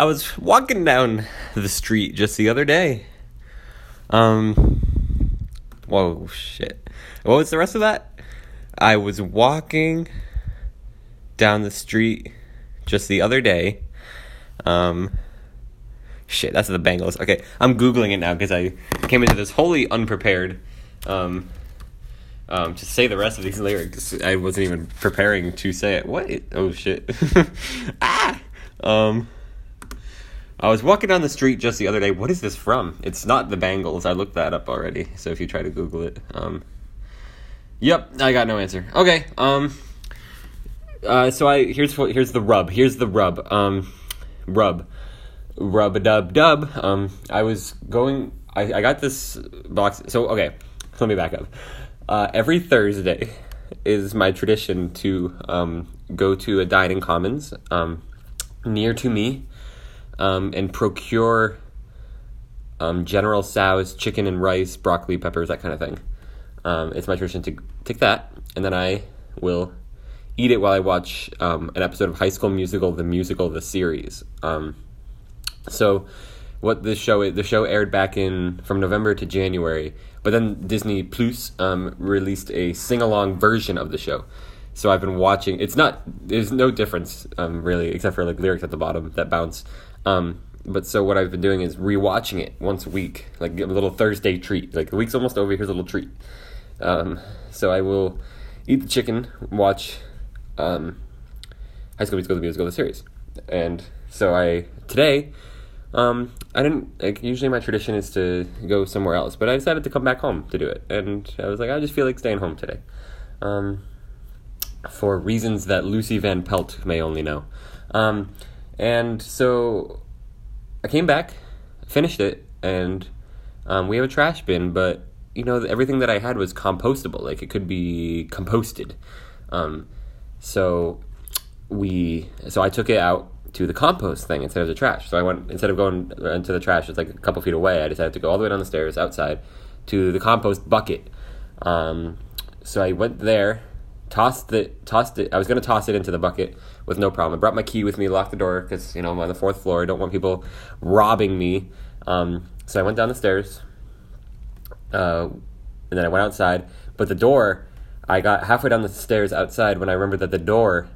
I was walking down the street just the other day. Um, whoa, shit. What was the rest of that? I was walking down the street just the other day. Um, shit, that's the Bangles. Okay, I'm googling it now because I came into this wholly unprepared. Um, um, to say the rest of these lyrics, I wasn't even preparing to say it. What? Oh shit! ah. Um. I was walking down the street just the other day. What is this from? It's not the Bangles. I looked that up already. So if you try to Google it, um, yep, I got no answer. Okay, um, uh, so I here's what here's the rub. Here's the rub. Um, rub, rub a dub dub. Um, I was going. I I got this box. So okay, let me back up. Uh, every Thursday is my tradition to um go to a dining commons um near to me um, and procure um, General Tso's chicken and rice, broccoli, peppers, that kind of thing. Um, it's my tradition to take that, and then I will eat it while I watch um, an episode of High School Musical, the musical, the series. Um, so, what the show the show aired back in from November to January, but then Disney Plus um, released a sing along version of the show. So I've been watching. It's not. There's no difference um, really, except for like lyrics at the bottom that bounce. Um, but so what I've been doing is rewatching it once a week, like a little Thursday treat. Like the week's almost over. Here's a little treat. Um, so I will eat the chicken, watch um, High School Musical: The Musical, the series, and so I today. Um, I didn't like. Usually, my tradition is to go somewhere else, but I decided to come back home to do it, and I was like, I just feel like staying home today, um, for reasons that Lucy Van Pelt may only know. Um, and so I came back, finished it, and um, we have a trash bin, but you know everything that I had was compostable. Like it could be composted. Um, so we, so I took it out to the compost thing instead of the trash. So I went instead of going into the trash, it's like a couple feet away. I decided to go all the way down the stairs outside to the compost bucket. Um, so I went there tossed it tossed it i was to toss it into the bucket with no problem. I brought my key with me locked the door because you know i'm on the fourth floor i don't want people robbing me. Um, so i went down the stairs uh, and then i went outside but the door i got halfway down the stairs outside when i remembered that the door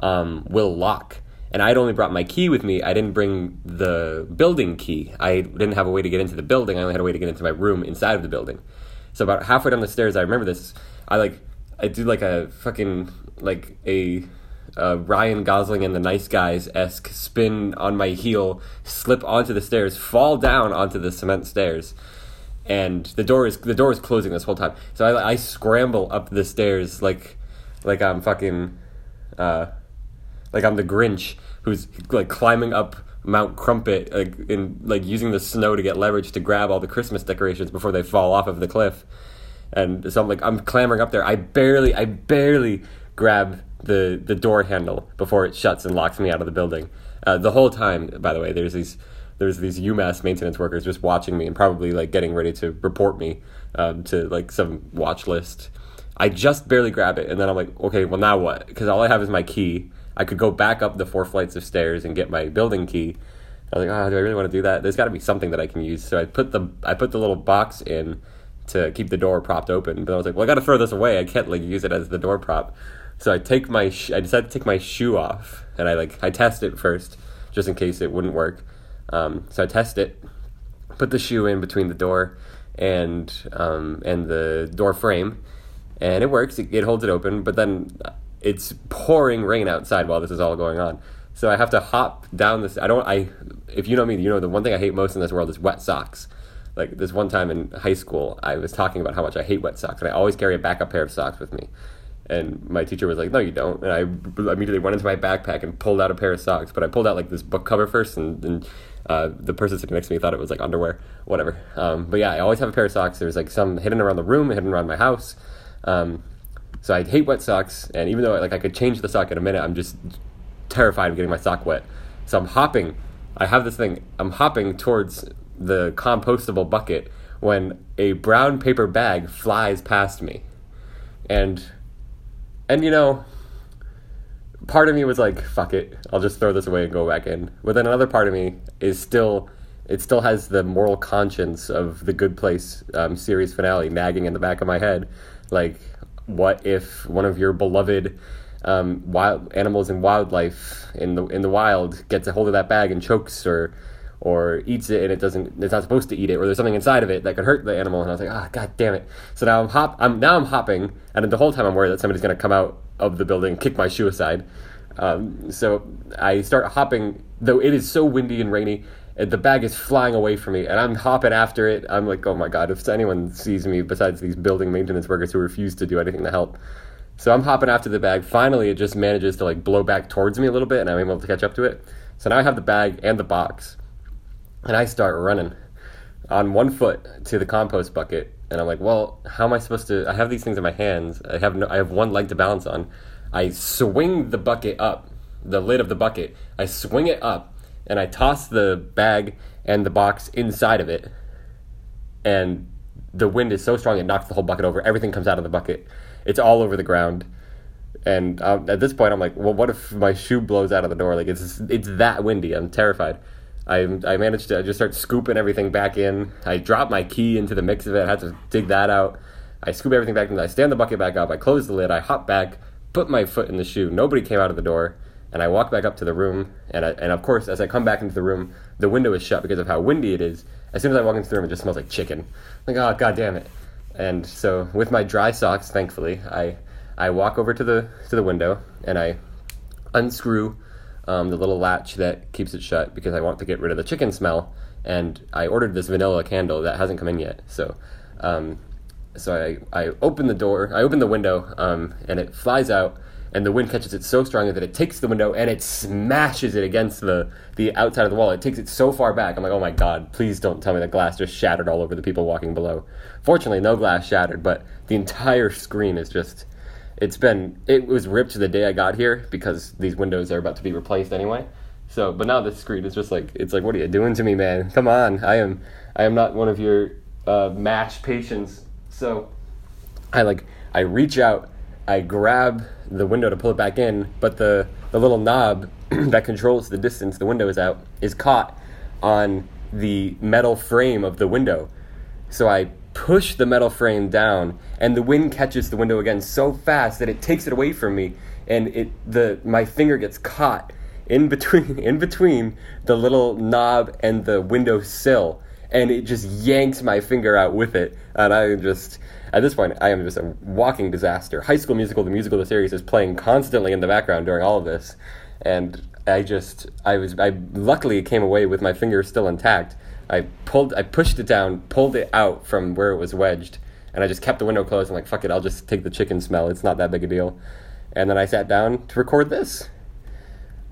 um, will lock. And i'd only brought my key with me i didn't bring the building key. I didn't have a way to get into the building i only had a way to get into my room inside of the building. So about halfway down the stairs i remember this i like I do like a fucking like a uh, Ryan Gosling and the Nice Guys esque spin on my heel, slip onto the stairs, fall down onto the cement stairs, and the door is the door is closing this whole time. So I, I scramble up the stairs like like I'm fucking uh, like I'm the Grinch who's like climbing up Mount Crumpet like in like using the snow to get leverage to grab all the Christmas decorations before they fall off of the cliff and so I'm like I'm clambering up there. I barely I barely grab the the door handle before it shuts and locks me out of the building. Uh, the whole time, by the way, there's these there's these UMass maintenance workers just watching me and probably like getting ready to report me um, to like some watch list. I just barely grab it, and then I'm like, okay, well now what? Because all I have is my key. I could go back up the four flights of stairs and get my building key. I was like, oh, do I really want to do that? There's got to be something that I can use. So I put the I put the little box in to keep the door propped open. But I was like, well, I got to throw this away. I can't like use it as the door prop. So I take my sh- I decided to take my shoe off and I like I test it first just in case it wouldn't work. Um, so I test it, put the shoe in between the door and um, and the door frame, and it works. It, it holds it open, but then it's pouring rain outside while this is all going on. So I have to hop down this. I don't. I if you know me, you know the one thing I hate most in this world is wet socks like this one time in high school, I was talking about how much I hate wet socks, and I always carry a backup pair of socks with me. And my teacher was like, "No, you don't." And I immediately went into my backpack and pulled out a pair of socks. But I pulled out like this book cover first, and, and uh, the person sitting next to me thought it was like underwear, whatever. Um, but yeah, I always have a pair of socks. There's like some hidden around the room, hidden around my house. Um, so I hate wet socks, and even though like I could change the sock in a minute, I'm just terrified of getting my sock wet. So I'm hopping. I have this thing. I'm hopping towards the compostable bucket when a brown paper bag flies past me. And and you know part of me was like, "Fuck it, I'll just throw this away and go back in." But then another part of me is still, it still has the moral conscience of the Good Place um, series finale nagging in the back of my head, like, what if one of your beloved um, wild animals and wildlife in the in the wild gets a hold of that bag and chokes or or eats it and it doesn't it's not supposed to eat it or there's something inside of it that could hurt the animal and I was like ah god damn it so now I'm hop I'm now I'm hopping and the whole time I'm worried that somebody's gonna come out of the building and kick my shoe aside. Um, so I start hopping though it is so windy and rainy and the bag is flying away from me and I'm hopping after it. I'm like oh my god if anyone sees me besides these building maintenance workers who refuse to do anything to help. So I'm hopping after the bag. Finally, it just manages to like blow back towards me a little bit, and I'm able to catch up to it. So now I have the bag and the box, and I start running on one foot to the compost bucket. And I'm like, well, how am I supposed to? I have these things in my hands. I have no, I have one leg to balance on. I swing the bucket up, the lid of the bucket. I swing it up, and I toss the bag and the box inside of it. And the wind is so strong it knocks the whole bucket over. Everything comes out of the bucket it's all over the ground. And um, at this point, I'm like, well, what if my shoe blows out of the door? Like it's it's that windy. I'm terrified. I I managed to just start scooping everything back in. I dropped my key into the mix of it. I had to dig that out. I scoop everything back in. I stand the bucket back up. I close the lid. I hop back, put my foot in the shoe. Nobody came out of the door, and I walk back up to the room. And I, and of course, as I come back into the room, the window is shut because of how windy it is. As soon as I walk into the room, it just smells like chicken. I'm like, oh god damn it! And so with my dry socks, thankfully, I I walk over to the to the window and I unscrew um, the little latch that keeps it shut because I want to get rid of the chicken smell. And I ordered this vanilla candle that hasn't come in yet. So, um, so I I open the door, I open the window, um, and it flies out and the wind catches it so strongly that it takes the window and it smashes it against the, the outside of the wall. It takes it so far back. I'm like, oh my god, please don't tell me the glass just shattered all over the people walking below. Fortunately, no glass shattered, but the entire screen is just. It's been. It was ripped to the day I got here because these windows are about to be replaced anyway. So, but now this screen is just like it's like, what are you doing to me, man? Come on, I am, I am not one of your uh, match patients. So, I like, I reach out I grab the window to pull it back in, but the, the little knob that controls the distance the window is out is caught on the metal frame of the window. So I push the metal frame down, and the wind catches the window again so fast that it takes it away from me, and it the my finger gets caught in between in between the little knob and the window sill, and it just yanks my finger out with it, and I just at this point, I am just a walking disaster. High School Musical, the musical, the series, is playing constantly in the background during all of this, and I just, I was, I luckily came away with my finger still intact. I pulled, I pushed it down, pulled it out from where it was wedged, and I just kept the window closed. I'm like, fuck it, I'll just take the chicken smell. It's not that big a deal. And then I sat down to record this.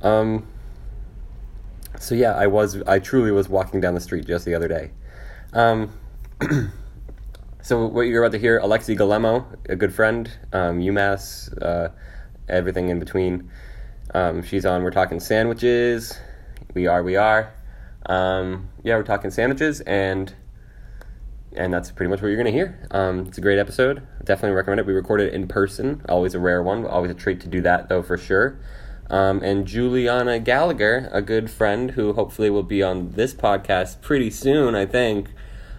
Um. So yeah, I was, I truly was walking down the street just the other day. Um. So what you're about to hear, Alexi Galemo, a good friend, um, UMass, uh, everything in between. Um, she's on. We're talking sandwiches. We are. We are. Um, yeah, we're talking sandwiches, and and that's pretty much what you're gonna hear. Um, it's a great episode. Definitely recommend it. We recorded it in person. Always a rare one. Always a treat to do that, though, for sure. Um, and Juliana Gallagher, a good friend who hopefully will be on this podcast pretty soon. I think.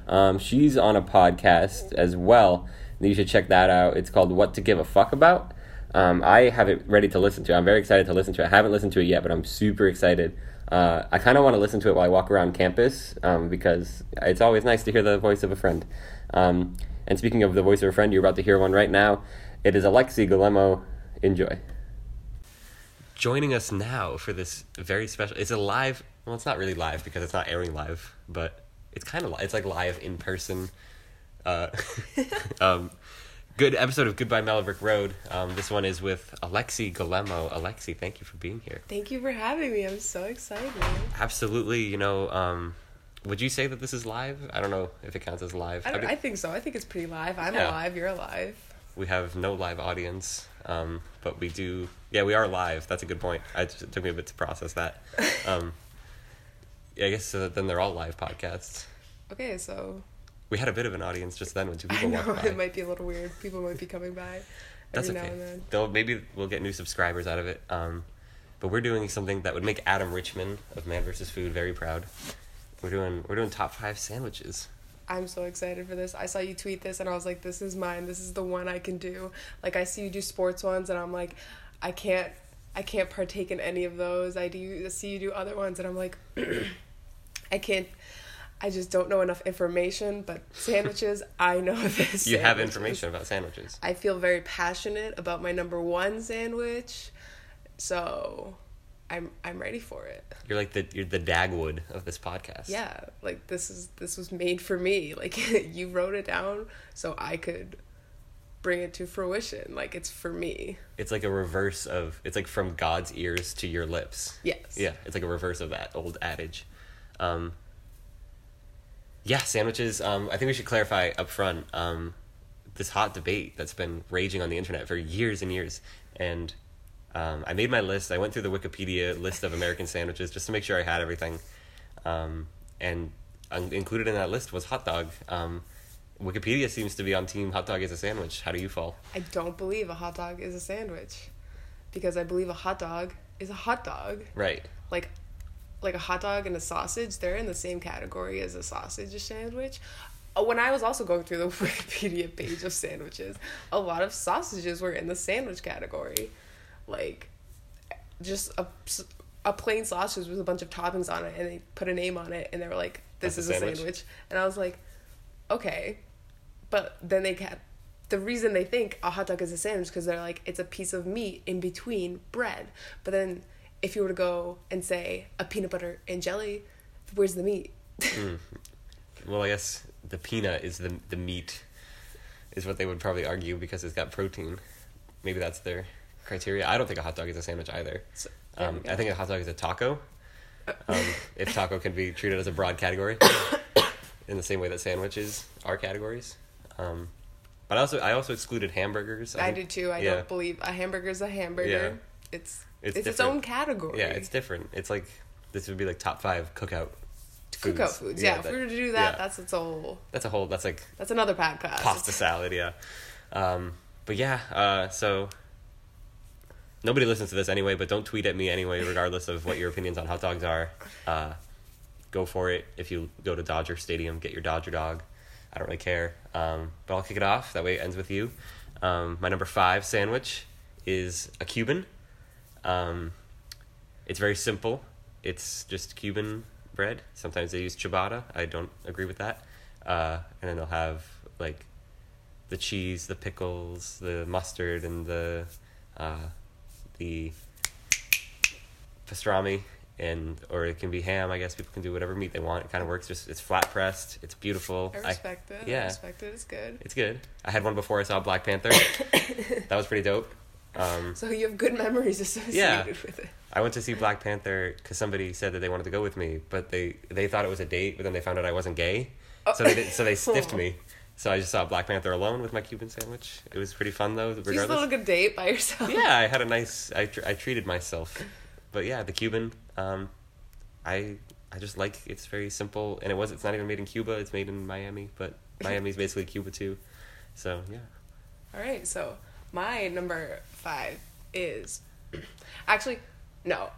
Um, she's on a podcast as well. You should check that out. It's called What to Give a Fuck About. Um, I have it ready to listen to. I'm very excited to listen to it. I haven't listened to it yet, but I'm super excited. Uh, I kind of want to listen to it while I walk around campus um, because it's always nice to hear the voice of a friend. Um, and speaking of the voice of a friend, you're about to hear one right now. It is Alexi Galemo. Enjoy. Joining us now for this very special. It's a live. Well, it's not really live because it's not airing live, but it's kind of it's like live in person. Uh, um, good episode of Goodbye Mellowbrook Road. Um, this one is with Alexi Galemo. Alexi, thank you for being here. Thank you for having me. I'm so excited. Absolutely. You know, um, would you say that this is live? I don't know if it counts as live. I, I think so. I think it's pretty live. I'm yeah. alive. You're alive. We have no live audience, um, but we do. Yeah, we are live. That's a good point. I, it took me a bit to process that. Um, I guess uh, then they're all live podcasts. Okay, so we had a bit of an audience just then when two people I know, walked by. It might be a little weird. People might be coming by. That's okay. now and then. Though maybe we'll get new subscribers out of it. Um, but we're doing something that would make Adam Richman of Man vs. Food very proud. We're doing we're doing top five sandwiches. I'm so excited for this. I saw you tweet this and I was like, this is mine. This is the one I can do. Like I see you do sports ones and I'm like, I can't I can't partake in any of those. I do see you do other ones and I'm like I can't I just don't know enough information, but sandwiches, I know this. You have information about sandwiches. I feel very passionate about my number one sandwich. So I'm I'm ready for it. You're like the you're the Dagwood of this podcast. Yeah, like this is this was made for me. Like you wrote it down so I could bring it to fruition. Like it's for me. It's like a reverse of it's like from God's ears to your lips. Yes. Yeah, it's like a reverse of that old adage. Um, yeah, sandwiches. Um, I think we should clarify up front um, this hot debate that's been raging on the internet for years and years. And um, I made my list. I went through the Wikipedia list of American sandwiches just to make sure I had everything. Um, and included in that list was hot dog. Um, Wikipedia seems to be on team hot dog is a sandwich. How do you fall? I don't believe a hot dog is a sandwich because I believe a hot dog is a hot dog. Right. Like like a hot dog and a sausage, they're in the same category as a sausage sandwich. Uh, When I was also going through the Wikipedia page of sandwiches, a lot of sausages were in the sandwich category. Like just a a plain sausage with a bunch of toppings on it and they put a name on it and they were like this That's is a a sandwich? sandwich. And I was like okay. But then they kept the reason they think a hot dog is a sandwich because they're like it's a piece of meat in between bread. But then if you were to go and say a peanut butter and jelly, where's the meat? Well, I guess the peanut is the the meat, is what they would probably argue because it's got protein. Maybe that's their criteria. I don't think a hot dog is a sandwich either. So, Um, I think a hot dog is a taco. Um, if taco can be treated as a broad category, in the same way that sandwiches are categories. Um, but I also I also excluded hamburgers. I think- did too. I yeah. don't believe a hamburger is a hamburger. Yeah. It's It's it's, its own category. Yeah, it's different. It's like this would be like top five cookout. cookout foods. foods. Yeah, that- if we were to do that, yeah. that's its whole. that's a whole. That's like That's another podcast. pasta salad, yeah. Um, but yeah, uh, so nobody listens to this anyway, but don't tweet at me anyway, regardless of what your opinions on hot dogs are. Uh, go for it. If you go to Dodger Stadium, get your Dodger dog. I don't really care. Um, but I'll kick it off. That way it ends with you. Um, my number five sandwich is a Cuban. Um, it's very simple. It's just Cuban bread. Sometimes they use ciabatta. I don't agree with that. Uh, and then they'll have like the cheese, the pickles, the mustard, and the uh, the pastrami, and or it can be ham. I guess people can do whatever meat they want. It kind of works. Just it's flat pressed. It's beautiful. I respect it. yeah. I respect it. It's good. it's good. I had one before I saw Black Panther. that was pretty dope. Um, So you have good memories associated Yeah. with it. I went to see Black Panther because somebody said that they wanted to go with me, but they they thought it was a date, but then they found out I wasn't gay, so they did, so they stiffed me. So I just saw Black Panther alone with my Cuban sandwich. It was pretty fun though. You still Regardless, took a date by yourself. yeah, I had a nice. I tr- I treated myself, but yeah, the Cuban. Um, I I just like it's very simple, and it was. It's not even made in Cuba. It's made in Miami, but Miami's basically Cuba too. So yeah, All right, so my number five is actually no,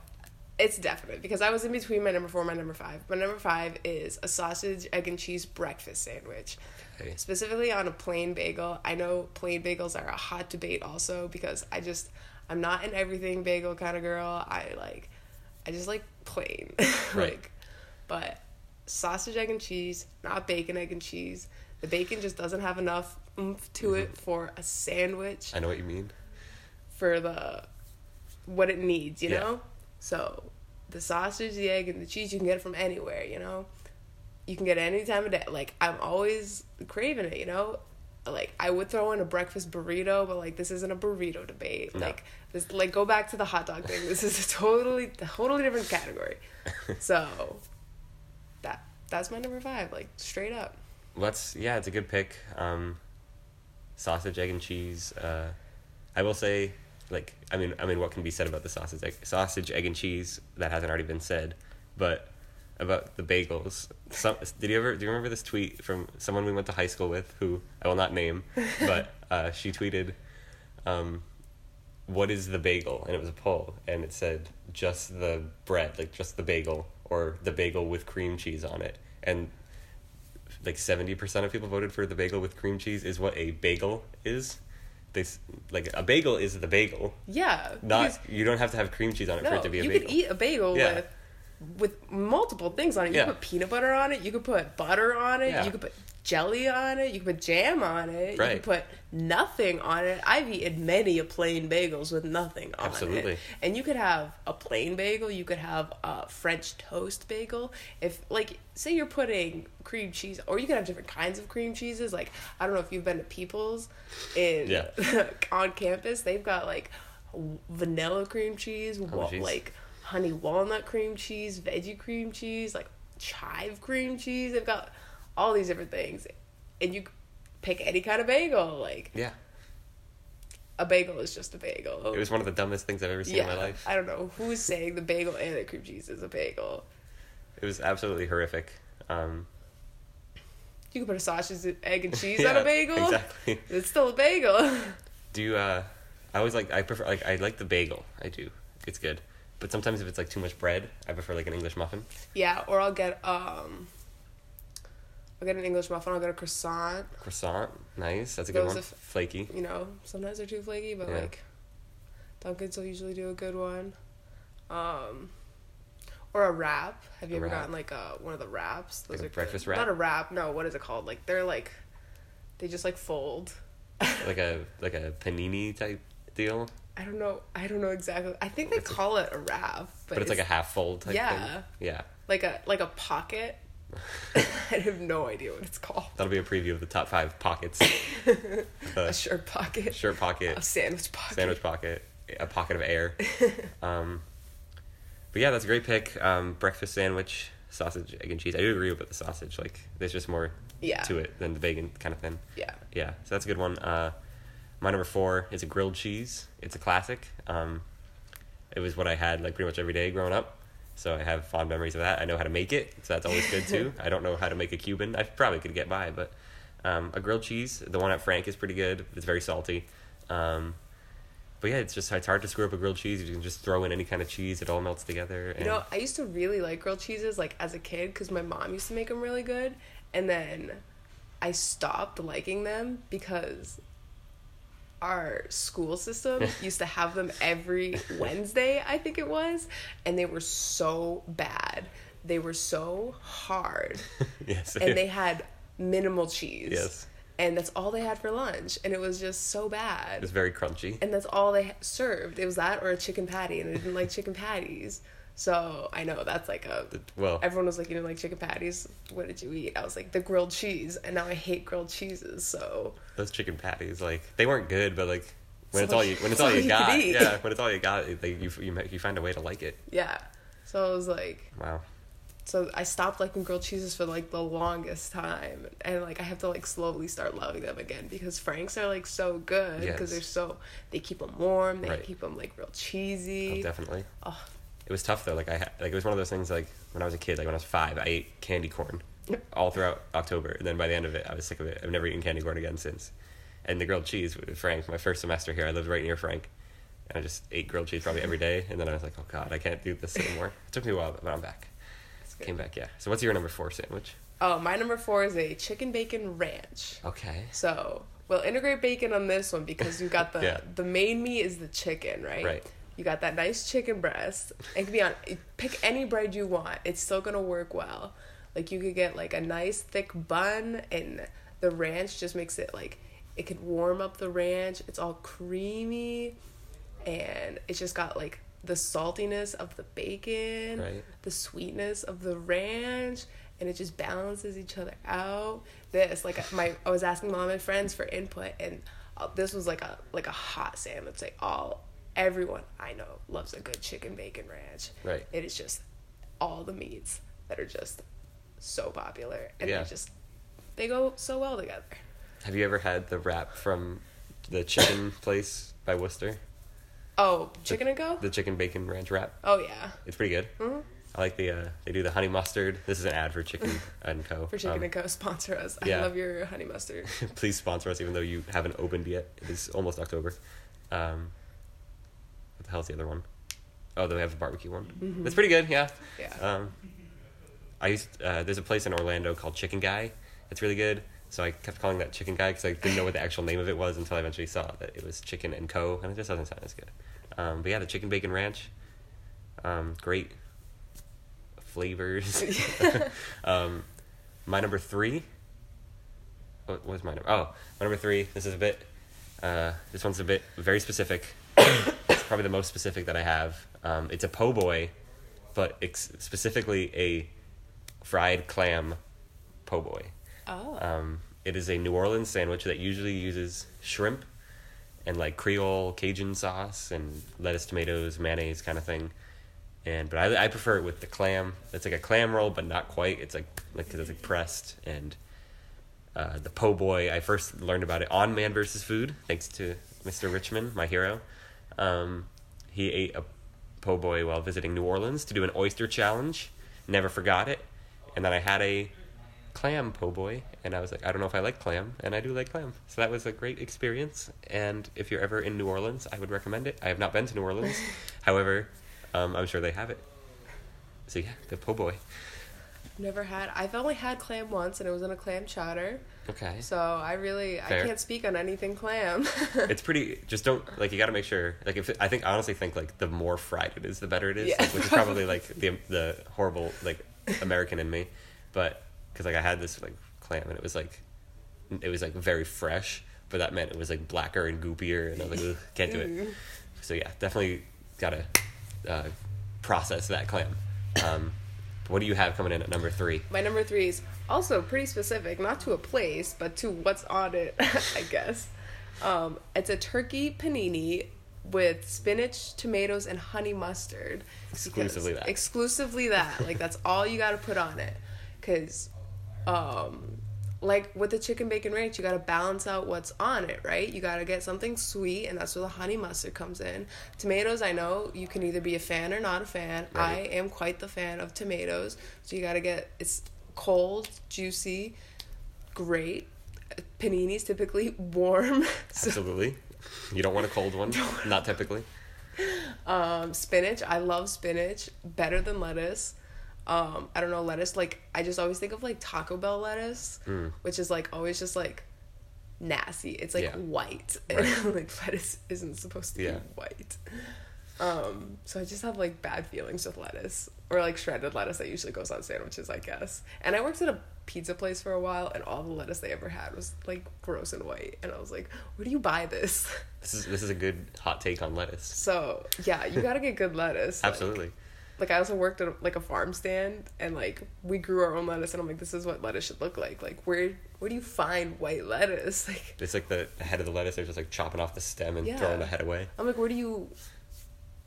it's definite because I was in between my number four and my number five. My number five is a sausage, egg, and cheese breakfast sandwich, Okay. specifically on a plain bagel. I know plain bagels are a hot debate also because I just I'm not an everything bagel kind of girl. I like I just like plain, Right. like, but sausage, egg, and cheese, not bacon, egg, and cheese. The bacon just doesn't have enough oomph to it for a sandwich I know what you mean. for the what it needs, you Yeah. know? So the sausage, the egg, and the cheese you can get it from anywhere, you know? You can get it any time of day. Like I'm always craving it, you know? Like I would throw in a breakfast burrito, but like this isn't a burrito debate. No. Like this like go back to the hot dog thing. This is a totally totally different category. so that that's my number five, like straight up. Let's yeah, it's a good pick. Um, sausage, egg, and cheese. Uh, I will say, like, I mean, I mean, what can be said about the sausage, egg, sausage, egg, and cheese that hasn't already been said? But about the bagels. Some did you ever do you remember this tweet from someone we went to high school with who I will not name, but uh, she tweeted, um, what is the bagel? And it was a poll, and it said just the bread, like just the bagel, or the bagel with cream cheese on it. And like seventy percent of people voted for the bagel with cream cheese is what a bagel is. They like a bagel is the bagel. Yeah. Not you don't have to have cream cheese on it for it to be a you bagel. You could eat a bagel Yeah. with with multiple things on it. You Yeah. could put peanut butter on it. You could put butter on it. Yeah. You could put jelly on it. You can put jam on it. You can put nothing on it. I've eaten many a plain bagels with nothing on Absolutely. it. And you could have a plain bagel. You could have a French toast bagel. If like say you're putting cream cheese, or you could have different kinds of cream cheeses. Like I don't know if you've been to People's in Yeah. on campus. They've got like vanilla cream cheese, oh, wa- like honey walnut cream cheese, veggie cream cheese, like chive cream cheese. They've got all these different things, and you pick any kind of bagel. Like yeah, a bagel is just a bagel. it was one of the dumbest things I've ever seen yeah, in my life. I don't know who's saying the bagel and the cream cheese is a bagel. It was absolutely horrific. Um, You can put a sausage, egg, and cheese yeah, on a bagel. Exactly. It's still a bagel. Do you, uh, I always like I prefer like I like the bagel. I do. It's good. But sometimes if it's like too much bread, I prefer like an English muffin. yeah, or I'll get um. I'll get an English muffin. I'll get a croissant. Croissant, nice. That's a good Those one. Flaky. you know, sometimes they're too flaky, but Yeah. like Dunkin's will usually do a good one. Um or a wrap. Have you A ever wrap. gotten like a one of the wraps? Those Like a are good. breakfast wrap? Not a wrap. No, what is it called? Like they're like they just like fold. Like a like a panini type deal, I don't know. I don't know exactly. I think they It's a- call it a wrap, but, but, it's, like a half fold type Yeah. thing. Yeah. like a like a pocket. I have no idea what it's called. That'll be a preview of the top five pockets. A shirt pocket. shirt pocket, A sandwich pocket. sandwich pocket, a pocket of air. Um, but yeah, that's a great pick. Um, breakfast sandwich, sausage, egg, and cheese. I do agree with the sausage. Like, there's just more Yeah. to it than the bacon kind of thing. Yeah. Yeah, so that's a good one. Uh, my number four is a grilled cheese. It's a classic. Um, it was what I had like pretty much every day growing up. So I have fond memories of that. I know how to make it, so that's always good too. I don't know how to make a Cuban. I probably could get by, but um, a grilled cheese, the one at Frank is pretty good. It's very salty. Um, but yeah, it's just it's hard to screw up a grilled cheese. You can just throw in any kind of cheese; it all melts together. And You know, I used to really like grilled cheeses like as a kid because my mom used to make them really good, and then I stopped liking them because our school system used to have them every Wednesday, I think it was, and they were so bad. They were so hard, yes, and they had minimal cheese. Yes. And that's all they had for lunch, and it was just so bad it was very crunchy. and that's all they served. It was that or a chicken patty, and I didn't like chicken patties. So I know that's like a. Well, Everyone was like, you didn't like chicken patties. What did you eat? I was like, the grilled cheese, and now I hate grilled cheeses. So those chicken patties, like they weren't good, but like when It's it's all you when it's all you you got, yeah, when it's all you got, like you you you find a way to like it. yeah, so I was like, Wow. so I stopped liking grilled cheeses for like the longest time, and like I have to like slowly start loving them again because Franks are like so good because Yes. they're so they keep them warm, they Right. keep them like real Oh, cheesy. definitely. Oh. It was tough though. Like I like it was one of those things. Like when I was a kid, like when I was five, I ate candy corn all throughout October, and then by the end of it, I was sick of it. I've never eaten candy corn again since. And the grilled cheese with Frank, my first semester here, I lived right near Frank, and I just ate grilled cheese probably every day. And then I was like, oh god, I can't do this anymore. it took me a while, but I'm back. Came back, yeah. So what's your number four sandwich? Oh, my number four is a chicken bacon ranch. Okay. So we'll integrate bacon on this one because you got the Yeah. the main meat is the chicken, right? Right. You got that nice chicken breast. It can be on pick any bread you want. It's still gonna work well. Like you could get like a nice thick bun and the ranch just makes it like it could warm up the ranch. It's all creamy and it's just got like the saltiness of the bacon, Right. the sweetness of the ranch, and it just balances each other out. This like my I was asking mom and friends for input, and uh, this was like a like a hot sandwich. Like all everyone I know loves a good chicken bacon ranch. Right. It is just all the meats that are just so popular, and Yeah. they just they go so well together. Have you ever had the wrap from the chicken place by Worcester? Oh, Chicken and Co. The chicken bacon ranch wrap. Oh yeah, It's pretty good. Mhm. I like the uh, they do the honey mustard. This is an ad for Chicken and Co. for chicken Um, and Co. sponsor us. yeah. I love your honey mustard. please sponsor us, even though you haven't opened yet. It is almost October. Um, the hell's the other one? Oh, then they have the barbecue one. Mhm. That's pretty good. Yeah. Yeah. Um, I used uh, there's a place in Orlando called Chicken Guy. It's really good. So I kept calling that Chicken Guy because I didn't know what the actual name of it was until I eventually saw that it was Chicken and Co. And it just doesn't sound as good. Um, but yeah, the Chicken Bacon Ranch, um, great flavors. um, my number three. What was my number? Oh, my number three. This is a bit. Uh, this one's a bit very specific. It's probably the most specific that I have. Um, it's a po' boy, but ex- specifically a fried clam po' boy. oh. Um, it is a New Orleans sandwich that usually uses shrimp and like Creole Cajun sauce and lettuce, tomatoes, mayonnaise kind of thing. And but I, I prefer it with the clam. It's like a clam roll, but not quite. It's like like cause it's like pressed and uh, the po' boy. I first learned about it on Man vs. Food, thanks to Mr. Richman, my hero. Um, he ate a po' boy while visiting New Orleans to do an oyster challenge. Never forgot it. And then I had a clam po' boy, and I was like, I don't know if I like clam, and I do like clam. So that was a great experience. And if you're ever in New Orleans, I would recommend it. I have not been to New Orleans, however, um, I'm sure they have it. So yeah, the po' boy. Never had. I've only had clam once, and it was in a clam chowder. Okay. So I really Fair. I can't speak on anything clam. it's pretty. Just don't like. You got to make sure. Like, if I think honestly think like the more fried it is, the better it is. Yeah. like, which is probably like the the horrible like American in me, but because like I had this like clam and it was like it was like very fresh, but that meant it was like blacker and goopier, and I was like, Ugh, can't do it. So yeah, definitely gotta uh, process that clam. Um, what do you have coming in at number three? My number three is also pretty specific, not to a place, but to what's on it, I guess. Um, it's a turkey panini with spinach, tomatoes, and honey mustard. Exclusively that. Exclusively that. like that's all you got to put on it. Cause, um, like with the chicken bacon ranch, you got to balance out what's on it, right? You got to get something sweet, and that's where the honey mustard comes in. Tomatoes, I know you can either be a fan or not a fan. I am quite the fan of tomatoes, so you got to get it's cold, juicy, great. Paninis typically warm. so, Absolutely. You don't want a cold one. Not typically. um, spinach, I love spinach better than lettuce. Um, I don't know lettuce. Like I just always think of like Taco Bell lettuce, Mm. which is like always just like nasty. It's like Yeah. white. Right. like lettuce isn't supposed to Yeah. be white. Um, so I just have like bad feelings with lettuce or like shredded lettuce that usually goes on sandwiches, I guess. And I worked at a pizza place for a while, and all the lettuce they ever had was like gross and white. And I was like, where do you buy this? This is this is a good hot take on lettuce. So yeah, you gotta get good lettuce. Absolutely. like I also worked at like a farm stand and like we grew our own lettuce and I'm like this is what lettuce should look like like where where do you find white lettuce like It's like the head of the lettuce. They're just like chopping off the stem and Yeah. throwing the head away. I'm like where do you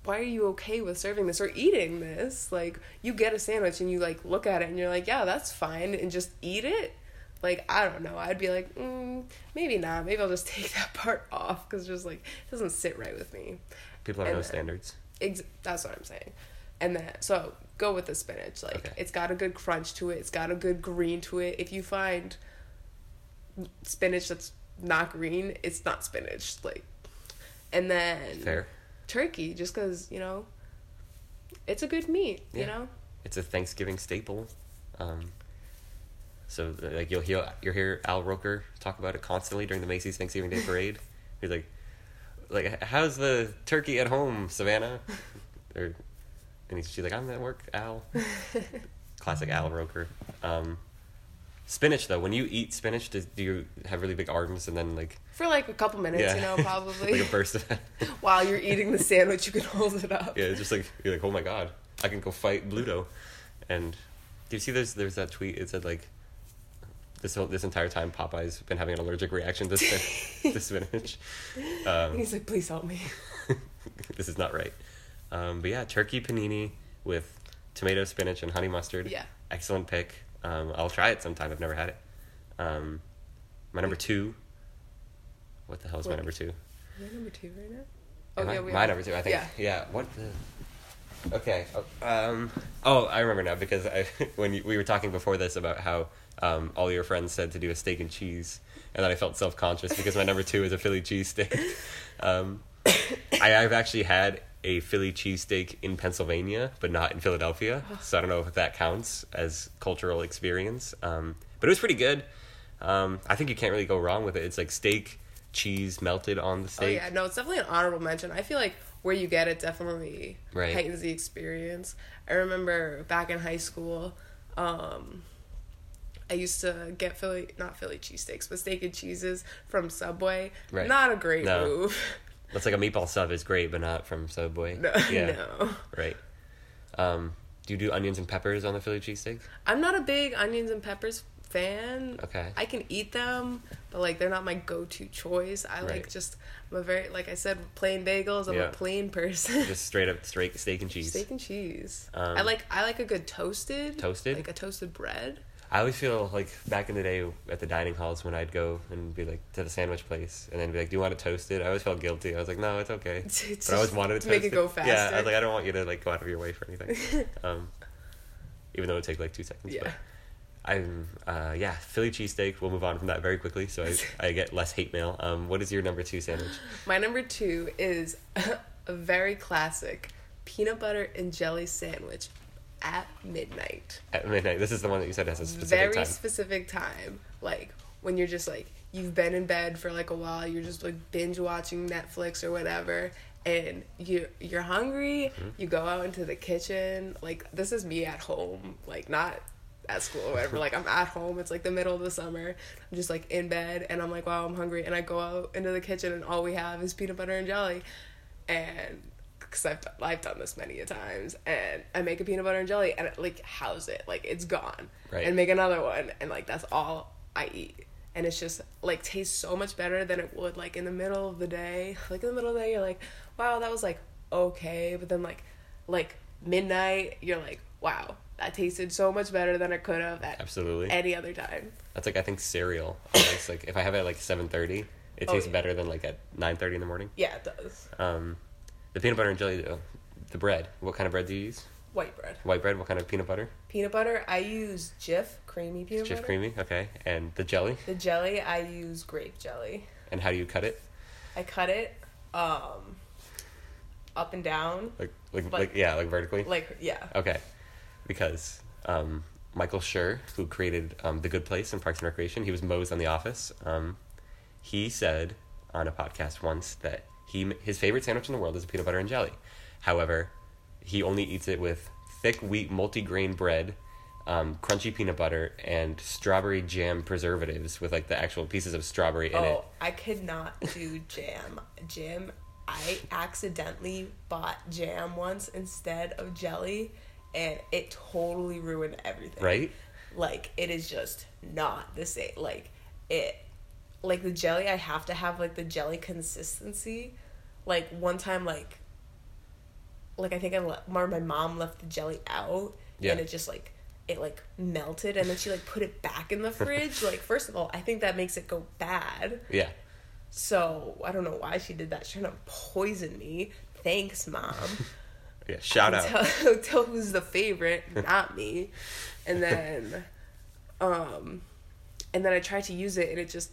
why are you okay with serving this or eating this like you get a sandwich and you like look at it and you're like yeah that's fine and just eat it like I don't know I'd be like mm, maybe not maybe I'll just take that part off because just like it doesn't sit right with me People have And no then- standards. Ex- that's what I'm saying. And then so go with the spinach. Like Okay. it's got a good crunch to it. It's got a good green to it. If you find spinach that's not green, it's not spinach. Like, and then Fair. turkey, just because you know, it's a good meat. You know. It's a Thanksgiving staple. Um, so like you'll hear you'll hear Al Roker talk about it constantly during the Macy's Thanksgiving Day Parade. He's like, like how's the turkey at home, Savannah? or and he's, she's like, I'm at work, Al. Classic Al Roker. Um, spinach though, when you eat spinach, does, do you have really big arms and then like For like a couple minutes, yeah, you know, probably like a burst of while you're eating the sandwich, you can hold it up. Yeah, it's just like you're like, oh my god, I can go fight Bluto. And do you see there's there's that tweet? It said like this whole this entire time Popeye's been having an allergic reaction to spin- to spinach. And Um, he's like, please help me. this is not right. Um, but yeah, turkey panini with tomato, spinach, and honey mustard. Yeah. excellent pick. Um, I'll try it sometime. I've never had it. Um, my number two. What the hell is my number two? We're number two right now. Am I- we my are. number two. I think. Yeah. Yeah. What the? Okay. oh, Um. Oh, I remember now because I when you, we were talking before this about how um, all your friends said to do a steak and cheese, and then I felt self conscious because my number two is a Philly cheese steak. Um, I, I've actually had a Philly cheesesteak in Pennsylvania, but not in Philadelphia. So I don't know if that counts as cultural experience. Um, but it was pretty good. Um, I think you can't really go wrong with it. It's like steak, cheese melted on the steak. Oh yeah, no, it's definitely an honorable mention. I feel like where you get it definitely Right. heightens the experience. I remember back in high school, um, I used to get Philly not Philly cheesesteaks, but steak and cheeses from Subway. Right. Not a great No. move. That's like a meatball sub is great, but not from Subway. No, Yeah. no. Right. Um, do you do onions and peppers on the Philly cheesesteak? I'm not a big onions and peppers fan. Okay. I can eat them, but like they're not my go-to choice. I Right. like just I'm a very like I said plain bagels. I'm Yeah. a plain person. Just straight up straight steak and cheese. Steak and cheese. Um, I like I like a good toasted. Toasted? Like a toasted bread. I always feel like back in the day at the dining halls when I'd go and be like to the sandwich place and then be like, "Do you want it toasted?" I always felt guilty. I was like, "No, it's okay." It's but I always wanted it to make it go Yeah, I was like, I don't want you to like go out of your way for anything. um, even though it would take like two seconds. Yeah. But I'm uh, yeah, Philly cheesesteak. We'll move on from that very quickly, so I, I get less hate mail. Um, what is your number two sandwich? My number two is a very classic peanut butter and jelly sandwich at midnight. At midnight. This is the one that you said has a specific time. very time. specific time. Like when you're just like you've been in bed for like a while, you're just like binge watching Netflix or whatever, and you you're hungry. Mm-hmm. You go out into the kitchen. Like this is me at home, like not at school or whatever. like I'm at home. It's like the middle of the summer. I'm just like in bed, and I'm like, wow, I'm hungry, and I go out into the kitchen, and all we have is peanut butter and jelly, and because I've, I've done this many a times and I make a peanut butter and jelly and it, like house it like it's gone Right. and make another one and like that's all I eat and it's just like tastes so much better than it would like in the middle of the day like in the middle of the day you're like wow that was like okay but then like like midnight you're like wow that tasted so much better than it could have at Absolutely. any other time That's like I think cereal. It's like if I have it at like seven thirty, it Oh, tastes yeah. better than like at nine thirty in the morning. yeah it does Um, the peanut butter and jelly, though. The bread. What kind of bread do you use? white bread White bread. What kind of peanut butter? peanut butter I use Jif creamy peanut Just butter creamy. Okay. And the jelly. the jelly I use grape jelly And how do you cut it? I cut it um up and down. Like, like, like, Like- yeah, like vertically. Like yeah. Okay. Because um, Michael Schur, who created um, The Good Place and Parks and Recreation, he was Mose on The Office. Um, he said on a podcast once that he his favorite sandwich in the world is peanut butter and jelly. However, he only eats it with thick wheat multigrain bread, um, crunchy peanut butter, and strawberry jam preservatives with like the actual pieces of strawberry in it. oh. I could not do jam. Jam. I accidentally bought jam once instead of jelly, and it totally ruined everything. Right? Like it is just not the same. Like it, like the jelly. I have to have like the jelly consistency. Like one time, like, like I think I le- or my mom left the jelly out, Yeah. and it just like it like melted, and then she like put it back in the fridge. like first of all, I think that makes it go bad. Yeah. So I don't know why she did that. She's trying to poison me. Thanks, mom. Yeah. Shout out. Tell, tell who's the favorite, not me. And then, um, and then I tried to use it, and it just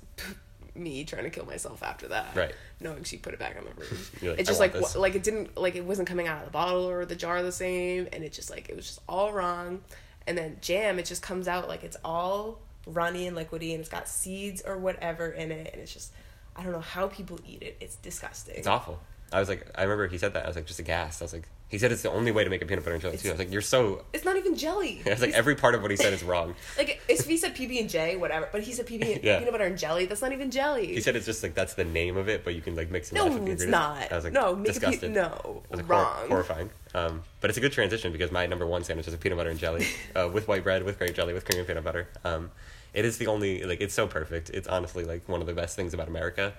me trying to kill myself after that. Right. Knowing she put it back on the. You're like, it just like this." wa- like it didn't like it wasn't coming out of the bottle or the jar the same, and it just like it was just all wrong. And then jam, it just comes out like it's all runny and liquidy, and it's got seeds or whatever in it, and it's just I don't know how people eat it. It's disgusting. It's awful. I was like, I remember he said that. I was like, just aghast. I was like, he said it's the only way to make a peanut butter and jelly too. I was like, you're so. It's not even jelly. I was like, every part of what he said is wrong. Like if he said PB and J, whatever, but he said PB Yeah. peanut butter and jelly. That's not even jelly. He said it's just like that's the name of it, but you can like mix and no, match with the it's not. I was like, no, a pe- no, I was like, wrong. horrifying. Um, but it's a good transition because my number one sandwich is a peanut butter and jelly uh, with white bread, with grape jelly, with cream and peanut butter. Um, it is the only like it's so perfect. It's honestly like one of the best things about America.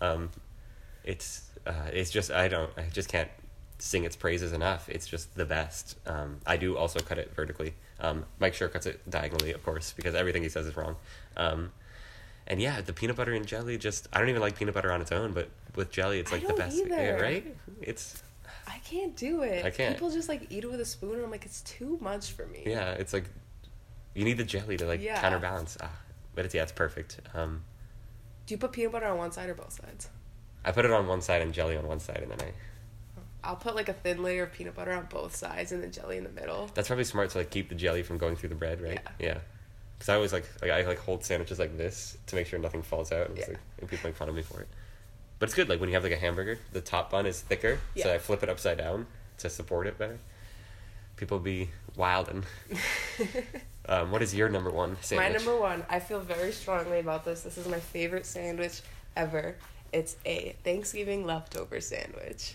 Um, it's uh, it's just I don't I just can't sing its praises enough. It's just the best. Um, I do also cut it vertically. Um, Mike Schur cuts it diagonally, of course, because everything he says is wrong. Um, and yeah, the peanut butter and jelly just I don't even like peanut butter on its own, but with jelly it's like the best. Yeah, right? It's I can't do it. I can't. People just like eat it with a spoon, and I'm like, it's too much for me. yeah, it's like you need the jelly to like Yeah. counterbalance. Ah, but it's yeah, it's perfect. Um, Do you put peanut butter on one side or both sides? I put it on one side and jelly on one side, and then I. I'll put like a thin layer of peanut butter on both sides and then jelly in the middle. That's probably smart to like keep the jelly from going through the bread, right? Yeah. Because I always like like I like hold sandwiches like this to make sure nothing falls out, and, Yeah. like, and people make fun of me for it. But it's good. Like when you have like a hamburger, the top bun is thicker, so I flip it upside down to support it better. People be wild and. um, what is your number one sandwich? My number one, I feel very strongly about this. This is my favorite sandwich ever. It's a Thanksgiving leftover sandwich.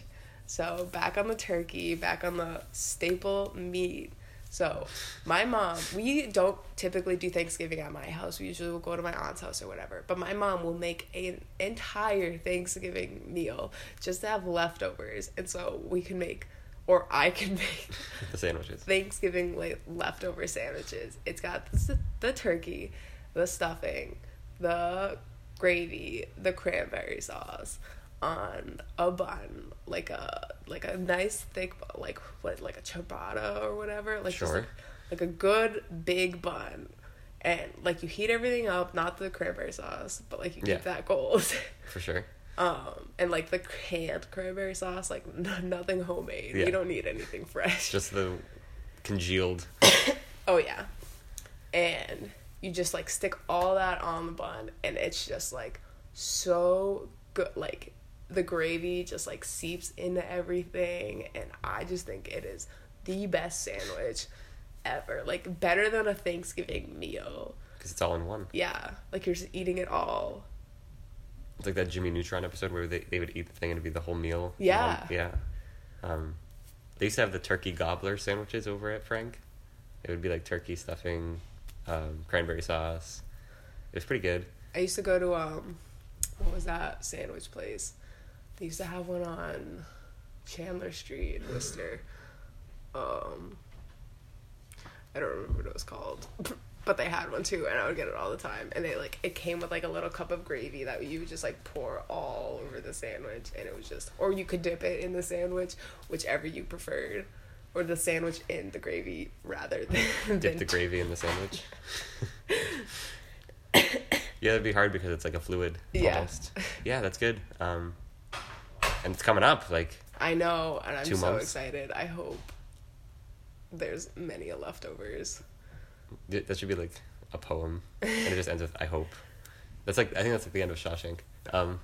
So back on the turkey, back on the staple meat. So my mom, we don't typically do Thanksgiving at my house. We usually will go to my aunt's house or whatever. But my mom will make an entire Thanksgiving meal just to have leftovers, and so we can make, or I can make the sandwiches. Thanksgiving like leftover sandwiches. It's got the, the turkey, the stuffing, the gravy, the cranberry sauce on a bun, like a like a nice thick like what like a ciabatta or whatever, like just like, like a good big bun. And like you heat everything up, not the cranberry sauce, but like you Yeah. keep that cold. For sure. um, and like the canned cranberry sauce, like n- nothing homemade. Yeah. We don't need anything fresh. Just the congealed. Oh yeah. And you just like stick all that on the bun and it's just like so good like the gravy just like seeps into everything and I just think it is the best sandwich ever. Like better than a Thanksgiving meal. Because it's all in one. Yeah. Like you're just eating it all. It's like that Jimmy Neutron episode where they, they would eat the thing and it'd be the whole meal. Yeah. Yeah. Um, they used to have the turkey gobbler sandwiches over at Frank. It would be like turkey stuffing, um, cranberry sauce. It was pretty good. I used to go to um what was that sandwich place? They used to have one on Chandler Street in Worcester. Um I don't remember what it was called. But they had one too and I would get it all the time. And they like it came with like a little cup of gravy that you would just like pour all over the sandwich and it was just or you could dip it in the sandwich, whichever you preferred. Or the sandwich in the gravy rather than Dip the gravy in the sandwich. yeah, that'd be hard because it's like a fluid Yeah. almost. Yeah, that's good. Um, and it's coming up. Like I know, and I'm Two so months. excited. I hope there's many leftovers. th- that should be like a poem, and it just ends with "I hope." That's like I think that's like the end of Shawshank. Um,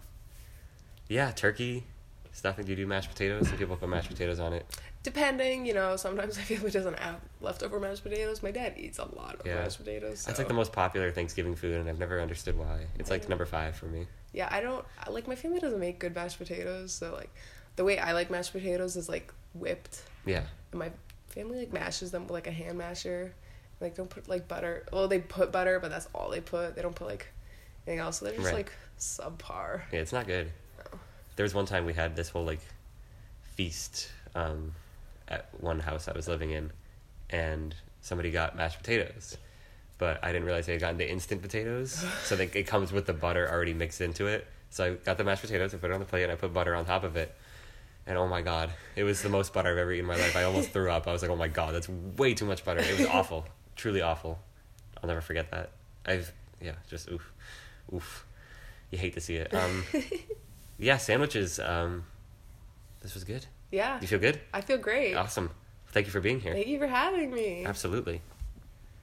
yeah, turkey stuffing. Do you do mashed potatoes? Some people put mashed potatoes on it. Depending, you know, sometimes I feel it doesn't have leftover mashed potatoes. My dad eats a lot of Yeah. mashed potatoes. That's like the most popular Thanksgiving food, and I've never understood why. It's like number five for me. Yeah, I don't like my family doesn't make good mashed potatoes, so like the way I like mashed potatoes is like whipped, Yeah, and my family like mashes them with like a hand masher. Like don't put like butter. Well, they put butter, but that's all they put. They don't put like anything else. So they're just Right. like subpar. yeah, it's not good. No. There was one time we had this whole like feast um, at one house I was living in, and somebody got mashed potatoes, but I didn't realize they had gotten the instant potatoes. so they, it comes with the butter already mixed into it. So I got the mashed potatoes, I put it on the plate, and I put butter on top of it. And oh my god, it was the most butter I've ever eaten in my life. I almost threw up. I was like, oh my god, that's way too much butter. It was awful, truly awful. I'll never forget that. I've yeah, just oof, oof. You hate to see it. Um, yeah, sandwiches. Um, this was good. Yeah, You feel good? I feel great. Awesome. Thank you for being here. Thank you for having me. Absolutely.